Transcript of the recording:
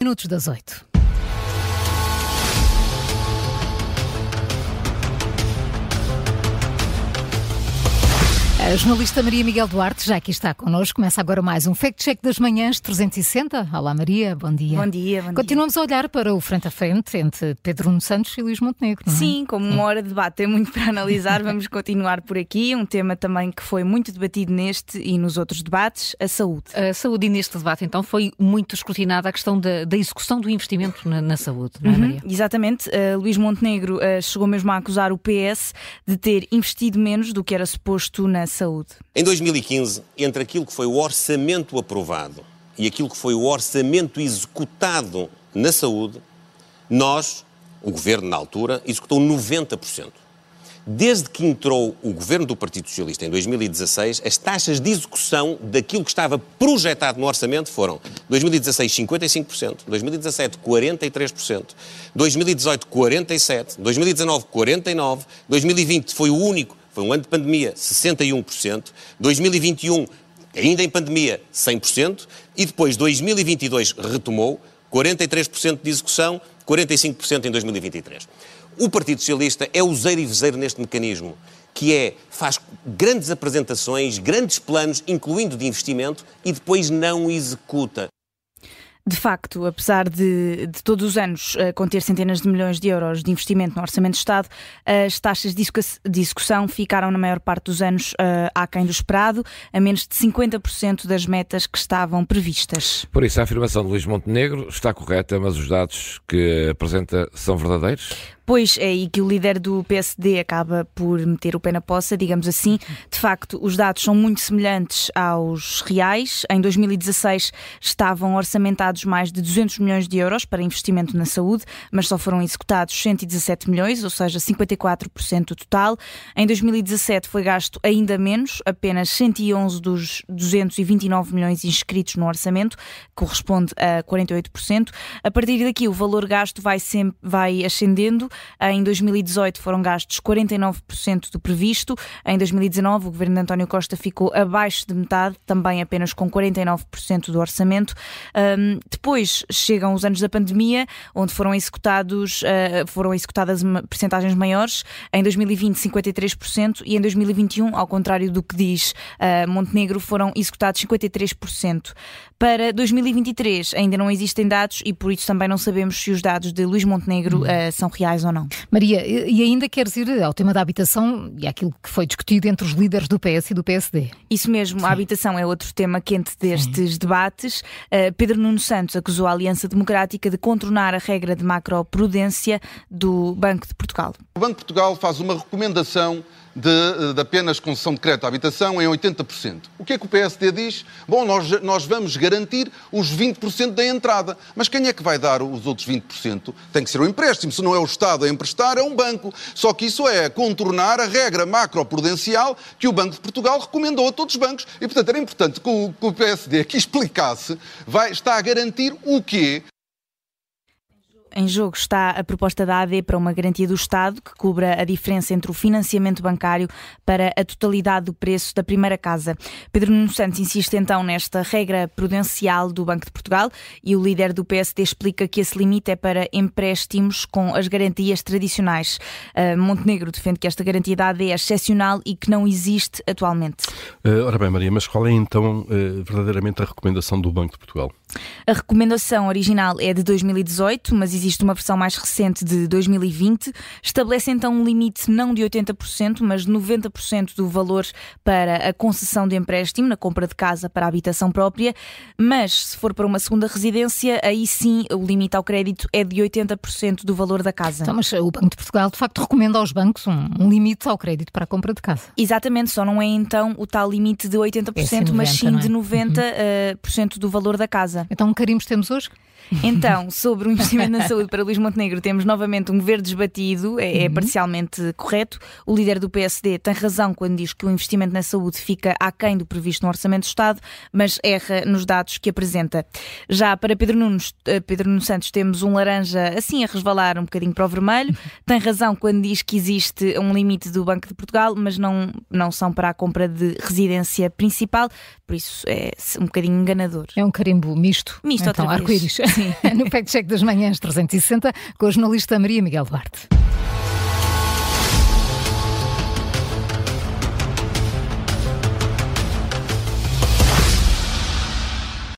Minutos das oito. A jornalista Maria Miguel Duarte já aqui está connosco. Começa agora mais um Fact Check das Manhãs 360. Olá Maria, bom dia. Bom dia, bom Continuamos dia. a olhar para o frente a frente entre Pedro Nuno Santos e Luís Montenegro. Não é? Sim, como uma hora de debate, tem muito para analisar. Vamos continuar por aqui. Um tema também que foi muito debatido neste e nos outros debates: a saúde. A saúde, e neste debate, então, foi muito escrutinada a questão da, da execução do investimento na, na saúde, não é, Uhum, Maria? exatamente. Uh, Luís Montenegro uh, chegou mesmo a acusar o PS de ter investido menos do que era suposto na saúde. Em 2015, entre aquilo que foi o orçamento aprovado e aquilo que foi o orçamento executado na saúde, nós, o governo na altura, executou 90%. Desde que entrou o governo do Partido Socialista em 2016, as taxas de execução daquilo que estava projetado no orçamento foram 2016 55%, 2017 43%, 2018 47%, 2019 49%, 2020 foi o único, foi um ano de pandemia, 61%, 2021 ainda em pandemia 100% e depois 2022 retomou 43% de execução, 45% em 2023. O Partido Socialista é useiro e vezeiro neste mecanismo, que é, faz grandes apresentações, grandes planos, incluindo de investimento, e depois não executa. De facto, apesar de, de todos os anos uh, conter centenas de milhões de euros de investimento no Orçamento de Estado, as taxas de, execução ficaram, na maior parte dos anos, uh, aquém do esperado, a menos de 50% das metas que estavam previstas. Por isso, a afirmação de Luís Montenegro está correta, mas os dados que apresenta são verdadeiros? Pois é aí que o líder do PSD acaba por meter o pé na poça, digamos assim. De facto, os dados são muito semelhantes aos reais. Em 2016 estavam orçamentados mais de 200 milhões de euros para investimento na saúde, mas só foram executados 117 milhões, ou seja, 54% do total. Em 2017 foi gasto ainda menos, apenas 111 dos 229 milhões inscritos no orçamento, corresponde a 48%. A partir daqui, o valor gasto vai, sempre, vai ascendendo. Em 2018 foram gastos 49% do previsto. Em 2019, o governo de António Costa ficou abaixo de metade, também apenas com 49% do orçamento. Um, depois chegam os anos da pandemia, onde foram executados uh, foram executadas percentagens maiores. Em 2020, 53% e em 2021, ao contrário do que diz uh, Montenegro, foram executados 53%. Para 2023 ainda não existem dados e por isso também não sabemos se os dados de Luís Montenegro uh, são reais ou não. Maria, e ainda queres ir ao tema da habitação e àquilo que foi discutido entre os líderes do PS e do PSD? Isso mesmo, Sim. a habitação é outro tema quente destes Sim. debates. Uh, Pedro Nuno Santos acusou a Aliança Democrática de contornar a regra de macroprudência do Banco de Portugal. O Banco de Portugal faz uma recomendação de, de, apenas concessão de crédito à habitação em 80%. O que é que o PSD diz? Bom, nós, nós vamos garantir os 20% da entrada. Mas quem é que vai dar os outros 20%? Tem que ser o empréstimo. Se não é o Estado a emprestar, é um banco. Só que isso é contornar a regra macroprudencial que o Banco de Portugal recomendou a todos os bancos. E, portanto, era importante que o, que o PSD aqui explicasse, vai, está a garantir o quê? Em jogo está a proposta da AD para uma garantia do Estado que cubra a diferença entre o financiamento bancário para a totalidade do preço da primeira casa. Pedro Nuno Santos insiste então nesta regra prudencial do Banco de Portugal e o líder do PSD explica que esse limite é para empréstimos com as garantias tradicionais. Uh, Montenegro defende que esta garantia da AD é excepcional e que não existe atualmente. Uh, ora bem, Maria, mas qual é então uh, verdadeiramente a recomendação do Banco de Portugal? A recomendação original é de 2018, mas existe uma versão mais recente de 2020. Estabelece então um limite não de 80%, mas de 90% do valor para a concessão de empréstimo na compra de casa para a habitação própria. Mas se for para uma segunda residência, aí sim o limite ao crédito é de 80% do valor da casa. Então, mas o Banco de Portugal de facto recomenda aos bancos um, um limite ao crédito para a compra de casa. Exatamente, só não é então o tal limite de 80%, é 90, mas sim é? de 90% uhum. uh, do valor da casa. Então, carimbos temos hoje? Então, sobre o investimento na saúde para Luís Montenegro, temos novamente um verde desbatido, é, é, parcialmente correto. O líder do PSD tem razão quando diz que o investimento na saúde fica aquém do previsto no Orçamento do Estado, mas erra nos dados que apresenta. Já para Pedro Nuno, Pedro Nuno Santos temos um laranja assim a resvalar um bocadinho para o vermelho. Tem razão quando diz que existe um limite do Banco de Portugal, mas não, não são para a compra de residência principal, por isso é um bocadinho enganador. É um carimbo misto. Misto então, outra arco-íris. no Fact Check das Manhãs 360 com a jornalista Maria Miguel Duarte.